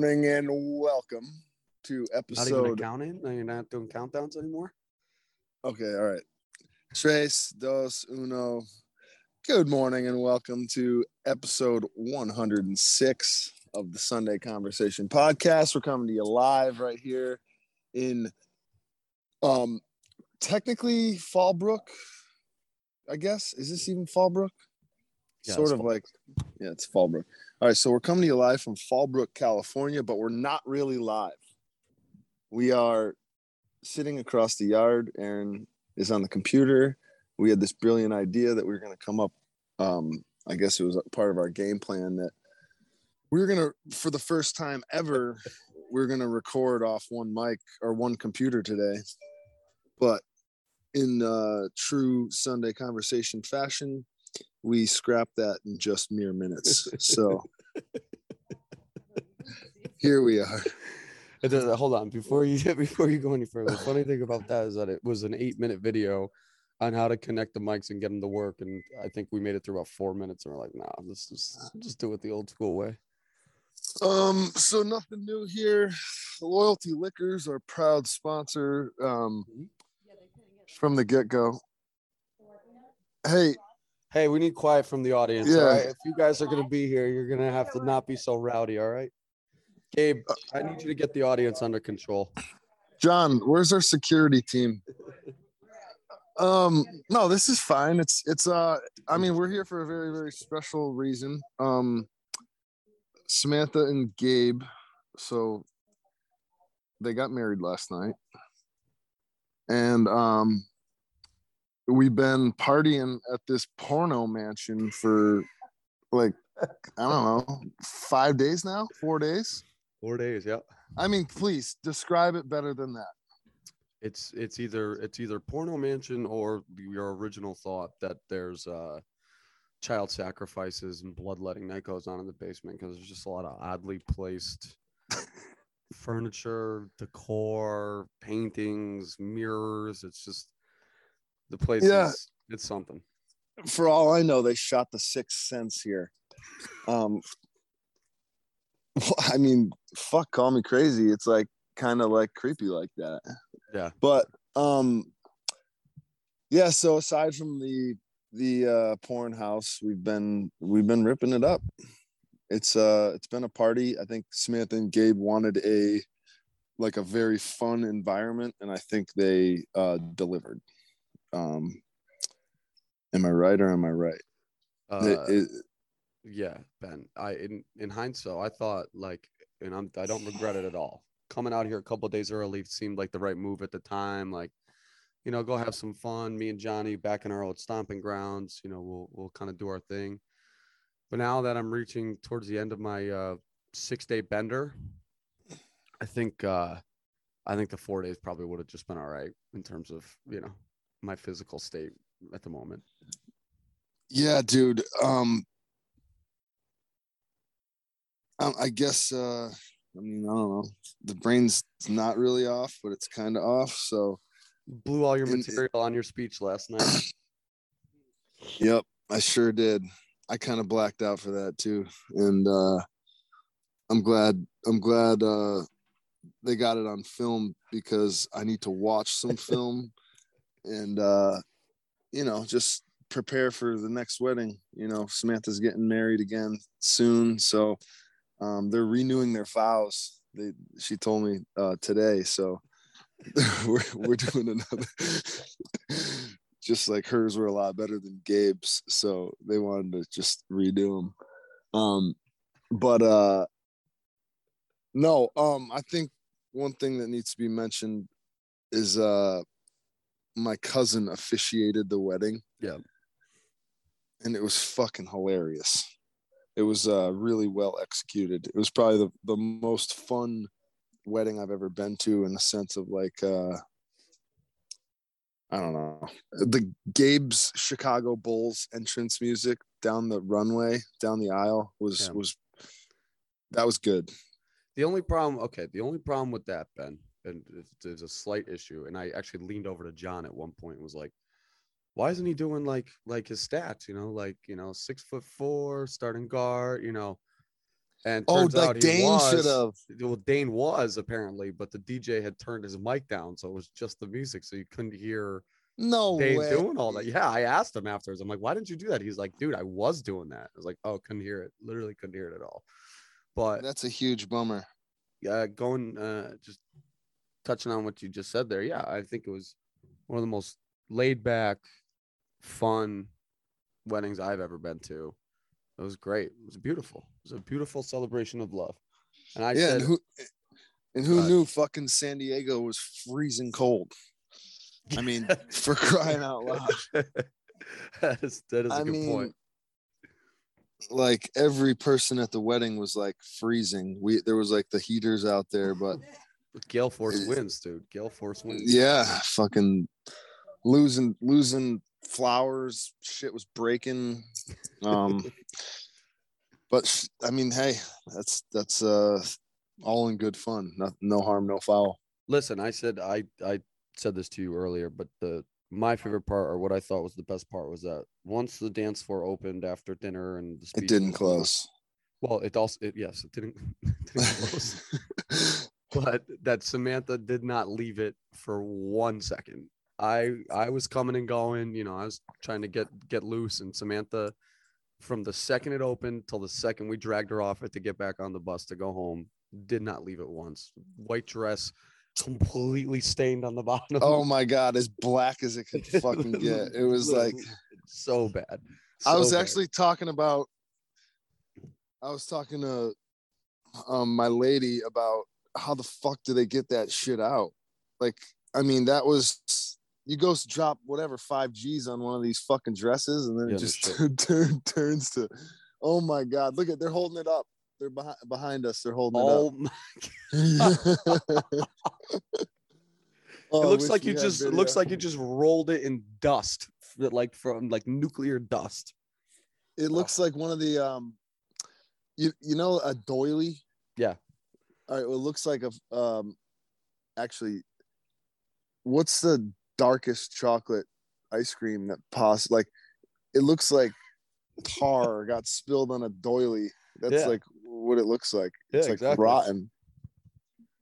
Good morning and welcome to episode. Not even counting? No, you're not doing countdowns anymore? Okay, all right. Tres, dos, uno. Good morning and welcome to episode 106 of the Sunday Conversation podcast. We're coming to you live right here in um technically Fallbrook, I guess. Is this even Fallbrook? Yeah, sort of like yeah, it's Fallbrook. All right, so we're coming to you live from Fallbrook, California, but we're not really live. We are sitting across the yard. Aaron is on the computer. We had this brilliant idea that we were going to come up. Um, I guess it was a part of our game plan that we were going to, for the first time ever, we are going to record off one mic or one computer today. But in uh, true Sunday conversation fashion, we scrapped that in just mere minutes. So here we are. It hold on before you before you go any further. The funny thing about that is that it was an eight minute video on how to connect the mics and get them to work, and I think we made it through about four minutes, and we're like, nah, let's just just do it the old school way. Um, so nothing new here. Loyalty Liquors, our proud sponsor, um, from the get go. Hey, Hey, we need quiet from the audience. All Yeah. right, if you guys are gonna be here, you're gonna have to not be so rowdy. All right, Gabe, I need you to get the audience under control. John, where's our security team? Um, no, this is fine. It's it's uh I mean, we're here for a very, very special reason. Um Samantha and Gabe, so they got married last night. And um we've been partying at this porno mansion for like I don't know, five days now, four days. Four days, yeah. I mean, please describe it better than that. it's it's either it's either porno mansion or your original thought that there's uh child sacrifices and bloodletting that goes on in the basement because there's just a lot of oddly placed furniture decor paintings mirrors it's just the place Yeah. is it's something for all I know, they shot the Sixth Sense here. Um, I mean, fuck, call me crazy. It's like kind of like creepy like that. Yeah. But um, yeah. So aside from the the uh, porn house, we've been we've been ripping it up. It's uh, it's been a party. I think Smith and Gabe wanted a like a very fun environment, and I think they uh, delivered. Um, am I right or am I right? uh, It- it- yeah ben i in in hindsight i thought like and i'm i don't regret it at all coming out here a couple of days early seemed like the right move at the time like you know go have some fun me and johnny back in our old stomping grounds you know we'll we'll kind of do our thing but now that i'm reaching towards the end of my uh six day bender i think uh i think the four days probably would have just been all right in terms of you know my physical state at the moment yeah, dude. Um, I, I guess. Uh, I mean, I don't know. The brain's not really off, but it's kind of off. So, blew all your material on your speech last night yep, I sure did. I kind of blacked out for that too, and uh, I'm glad. I'm glad uh, they got it on film because I need to watch some film, and uh, you know, just prepare for the next wedding. You know, Samantha's getting married again soon, so um, they're renewing their vows. They she told me uh, today, so we're we're doing another. just like hers were a lot better than Gabe's, so they wanted to just redo them. Um, but uh, no, um, I think one thing that needs to be mentioned is uh, my cousin officiated the wedding. Yeah. and it was fucking hilarious. It was uh, really well executed. It was probably the, the most fun wedding I've ever been to in the sense of like uh I don't know. The Gabe's Chicago Bulls entrance music down the runway, down the aisle was Yeah. was that was good. The only problem, okay, the only problem with that, Ben, and there's a slight issue, and I actually leaned over to John at one point and was like, why isn't he doing like like his stats? You know, like you know, six foot four, starting guard. You know, And Oh, turns out like Dane should was- have. Well, Dane was apparently, but the DJ had turned his mic down, so it was just the music, so you couldn't hear No Dane way. doing all that. Yeah, I asked him afterwards. I'm like, why didn't you do that? He's like, dude, I was doing that. I was like, oh, couldn't hear it. Literally couldn't hear it at all. But That's a huge bummer. yeah, going uh just touching on what you just said there. Yeah, I think it was one of the most laid back, fun weddings I've ever been to. It was great. It was beautiful. It was a beautiful celebration of love. And I yeah, said, and who and who Uh, knew fucking San Diego was freezing cold? I mean, for crying out loud. that is that is a I good mean, point. like every person at the wedding was like freezing. We there was like the heaters out there, but Gale Force wins, dude. Gale Force wins. yeah, fucking losing losing flowers. Shit was breaking. Um, but I mean, hey, that's that's uh all in good fun. No, no harm, no foul. Listen, I said I I said this to you earlier, but the my favorite part or what I thought was the best part was that once the dance floor opened after dinner and the It didn't close. Well, it also it, yes, it didn't, it didn't close. but that Samantha did not leave it for one second. I I was coming and going, you know, I was trying to get get loose, and Samantha, from the second it opened till the second we dragged her off it to get back on the bus to go home, did not leave it once. White dress, completely stained on the bottom. oh my god, as black as it could fucking get. It was like so bad. I was bad. actually talking about I was talking to um my lady about how the fuck do they get that shit out? Like, I mean, that was you go drop whatever five G's on one of these fucking dresses, and then Yeah, it just turn, turns to oh my god, look at they're holding it up. They're behind behind us, they're holding Oh, it up. Oh, it looks like you just it looks like you just rolled it in dust, like from like nuclear dust. It looks like one of the um, you you know a doily. Yeah. All right. Well, it looks like a um, actually, what's the darkest chocolate ice cream that pos like? It looks like tar got spilled on a doily. That's Yeah. like what it looks like. Yeah, It's like exactly. rotten.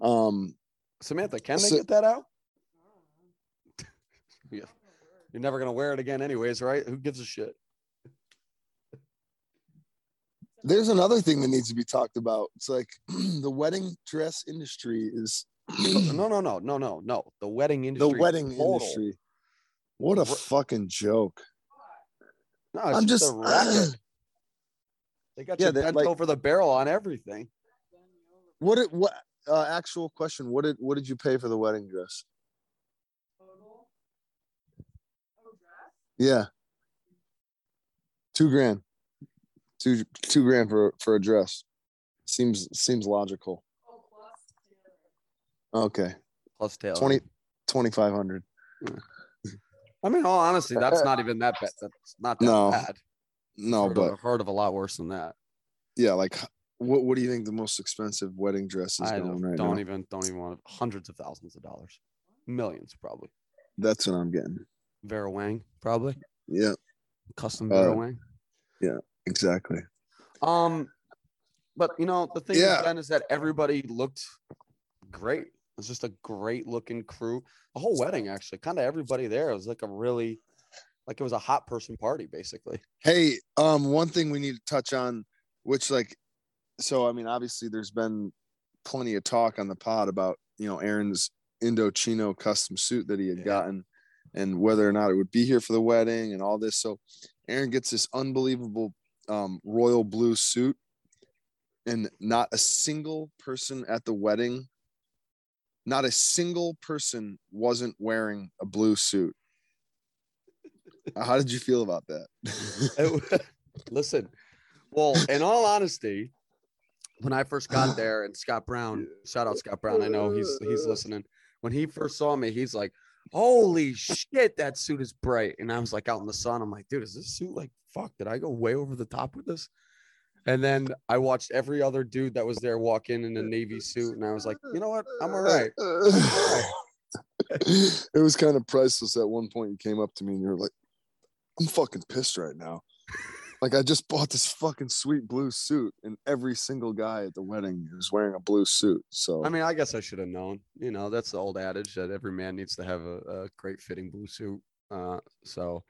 Um, Samantha, can they get that out? yeah. You're never gonna wear it again, anyways, right? Who gives a shit? There's another thing that needs to be talked about. It's like the wedding dress industry is no, no, no, no, no, no. The wedding industry. the industry. wedding total. industry. What a fucking joke. No, it's I'm just, just a. They got Yeah, you bent like- over the barrel on everything. what did what uh, actual question? What did what did you pay for the wedding dress? Yeah, two grand, two two grand for for a dress. Seems seems logical. Okay, Plus tail. 20 2500 I mean, all honesty, that's not even that bad. That's not that No, bad. No, heard, but of, heard of a lot worse than that. yeah, like what what do you think the most expensive wedding dress is I going don't, right don't now? even don't even want hundreds of thousands of dollars, millions probably. That's what I'm getting. Vera Wang probably Yeah, custom Uh, Vera Wang. Exactly. Um, but you know the thing Yeah. is, Ben, is that everybody looked great. It was just a great looking crew. The whole wedding, actually, kind of everybody there. It was like a really, like it was a hot person party, basically. Hey, um, one thing we need to touch on, which like, so I mean, obviously, there's been plenty of talk on the pod about you know Aaron's Indochino custom suit that he had Yeah. gotten, and whether or not it would be here for the wedding and all this. So, Aaron gets this unbelievable um, royal blue suit, and not a single person at the wedding, not a single person wasn't wearing a blue suit. How did you feel about that? Listen, well, in all honesty, when I first got there, and Scott Brown, shout out Scott Brown, I know he's he's listening. When he first saw me, he's like, "Holy shit, that suit is bright!" And I was like, out in the sun, I'm like, "Dude, is this suit like fuck? Did I go way over the top with this?" And then I watched every other dude that was there walk in in a navy suit, and I was like, "You know what? I'm all right." it was kind of priceless at one point. You came up to me and you were like, I'm fucking pissed right now. Like I just bought this fucking sweet blue suit, and every single guy at the wedding was wearing a blue suit. So I mean, I guess I should have known. You know, that's the old adage that every man needs to have a, a great fitting blue suit. Uh, so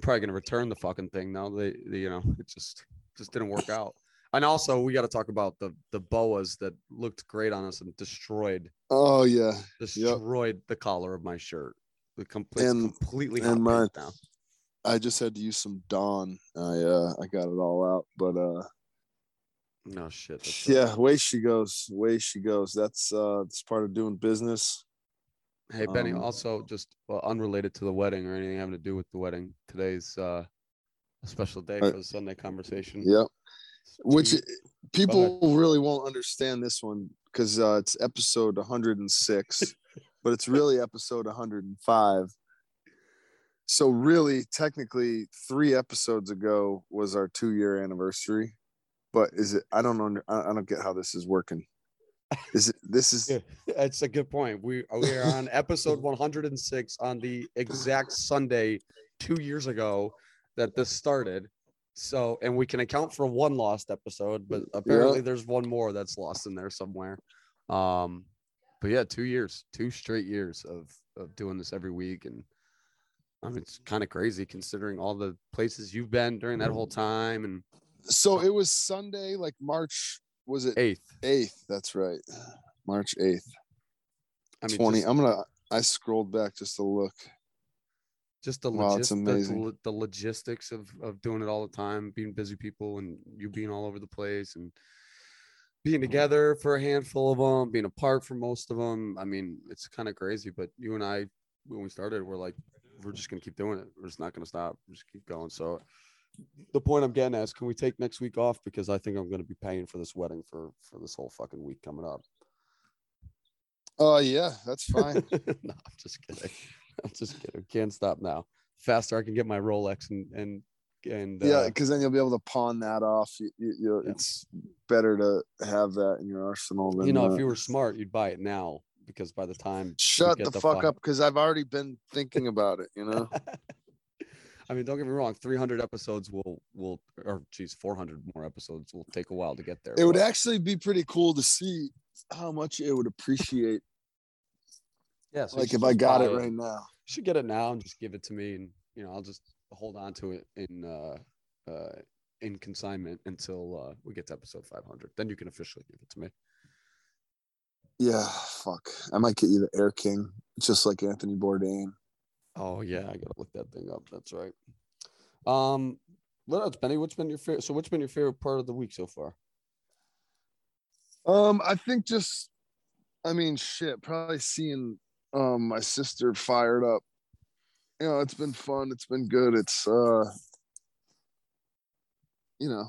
probably gonna return the fucking thing now. They, they, you know, it just just didn't work out. And also, we got to talk about the the boas that looked great on us and destroyed oh yeah, destroyed the collar of my shirt. The complete And- completely and my- now. I just had to use some Dawn. I uh I got it all out, but uh No shit. yeah, way she goes, way she goes. That's uh it's part of doing business. Hey Benny, Um, also just well, unrelated to the wedding or anything having to do with the wedding. Today's uh, a special day Uh, for the Sunday conversation. Yep. Which people really won't understand this one because uh, it's episode 106, but it's really episode 105. So really, technically, three episodes ago was our two-year anniversary. But is it? I don't under. I I don't get how this is working. Is it? This is. Yeah, That's a good point. We we are on episode 106 on the exact Sunday two years ago that this started. So, and we can account for one lost episode, but apparently there's one more that's lost in there somewhere. Um, but yeah, two years, two straight years of of doing this every week, and I mean it's kind of crazy considering all the places you've been during that whole time. And So it was Sunday, like March. Was it eighth, eighth? That's right, March eighth, I mean, twenty. just- I'm gonna. I scrolled back just to look. just the, Wow, it's logis- amazing. The, the logistics of of doing it all the time, being busy people, and you being all over the place, and being together for a handful of them, being apart for most of them. I mean, it's kind of crazy. But you and I, when we started, we're like, we're just gonna keep doing it. We're just not gonna stop. We're just keep going. So. The point I'm getting at is, can we take next week off? Because I think I'm going to be paying for this wedding for for this whole fucking week coming up. Oh yeah, that's fine. no, I'm just kidding. I'm just kidding. Can't stop now. Faster I can get my Rolex and and and yeah, uh, because then you'll be able to pawn that off. You, you, Yeah. It's better to have that in your arsenal than you know, uh, if you were smart, you'd buy it now because by the time shut get the, fuck up because I've already been thinking about it. You know, I mean, don't get me wrong. 300 episodes will will or geez, 400 more episodes will take a while to get there. it would actually be pretty cool to see how much it would appreciate. yeah. so like if I got it right now. You should get it now and just give it to me, and you know, I'll just hold on to it in uh uh in consignment until uh we get to episode 500. Then you can officially give it to me. Yeah, fuck. I might get you the Air King, just like Anthony Bourdain. Oh yeah, I gotta look that thing up. That's right. Um, what else, Benny? What's been your favorite? So, what's been your favorite part of the week so far? Um, I think just, I mean, shit, probably seeing um my sister fired up. You know, it's been fun. It's been good. It's uh, you know,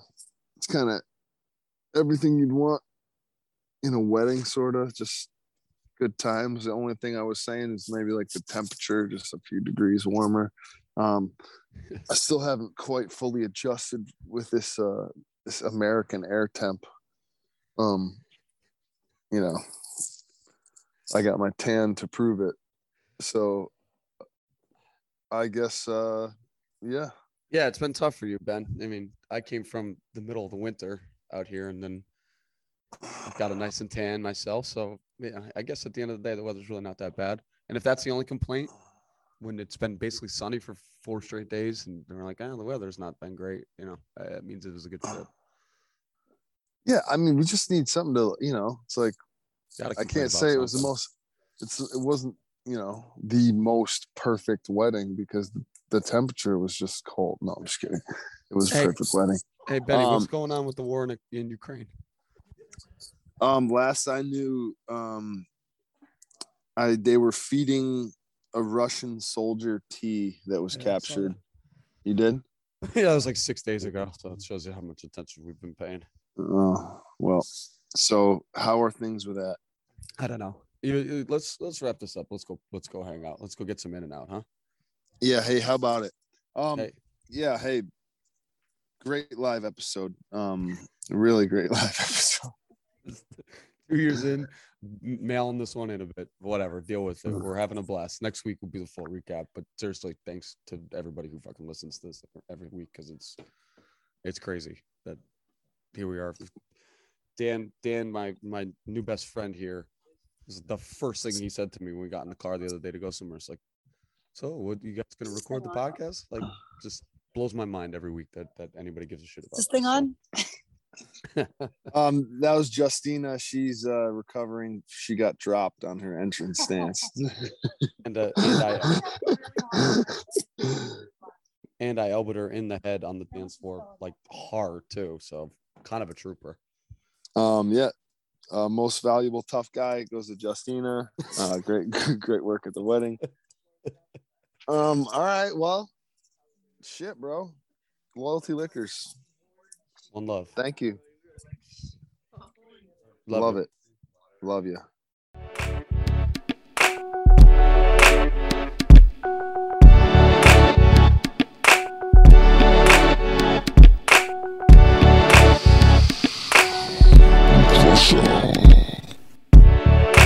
it's kind of everything you'd want in a wedding, sort of. Just good times. The only thing I was saying is maybe like the temperature, just a few degrees warmer. Um, I still haven't quite fully adjusted with this uh this American air temp. Um, you know, I got my tan to prove it. So I guess uh yeah. Yeah, it's been tough for you, Ben. I mean, I came from the middle of the winter out here, and then got a nice and tan myself. So, I guess at the end of the day, the weather's really not that bad. And if that's the only complaint, when it's been basically sunny for four straight days, and they're like, "Oh, the weather's not been great," you know, uh, it means it was a good trip. Yeah, I mean we just need something to you know, it's like I can't say it was the most it's it wasn't, you know, the most perfect wedding because the, the temperature was just cold. No, I'm just kidding. It was a Hey. perfect wedding. Hey, Benny, what's um, going on with the war in, in Ukraine? Um, last I knew, um, I they were feeding a Russian soldier tea that was Yeah, captured. You did? yeah, it was like six days ago. So it shows you how much attention we've been paying. Oh well. So how are things with that? I don't know. You, you- let's let's wrap this up. Let's go. Let's go hang out. Let's go get some In-N-Out, huh? Yeah. Hey, how about it? Um. Hey. Yeah. Hey. Great live episode. Um. Really great live episode. Two years in, mailing this one in a bit. Whatever. Deal with it. We're having a blast. Next week will be the full recap. But seriously, thanks to everybody who fucking listens to this every week because it's it's crazy that here we are. Dan, Dan, my my new best friend here, is the first thing he said to me when we got in the car the other day to go somewhere. It's like, so what you guys gonna record the podcast? Like, just blows my mind every week that that anybody gives a shit about Is this thing so- on? Um, that was Justina. She's uh recovering. She got dropped on her entrance stance. And uh, and I and I elbowed her in the head on the dance floor like hard too. So kind of a trooper. um, yeah. Uh, most valuable tough guy goes to Justina. Uh, great, great work at the wedding. Um, all right. Well, shit, bro. Loyalty Liquors. One love. Thank you. Love, Love it. it. Love you.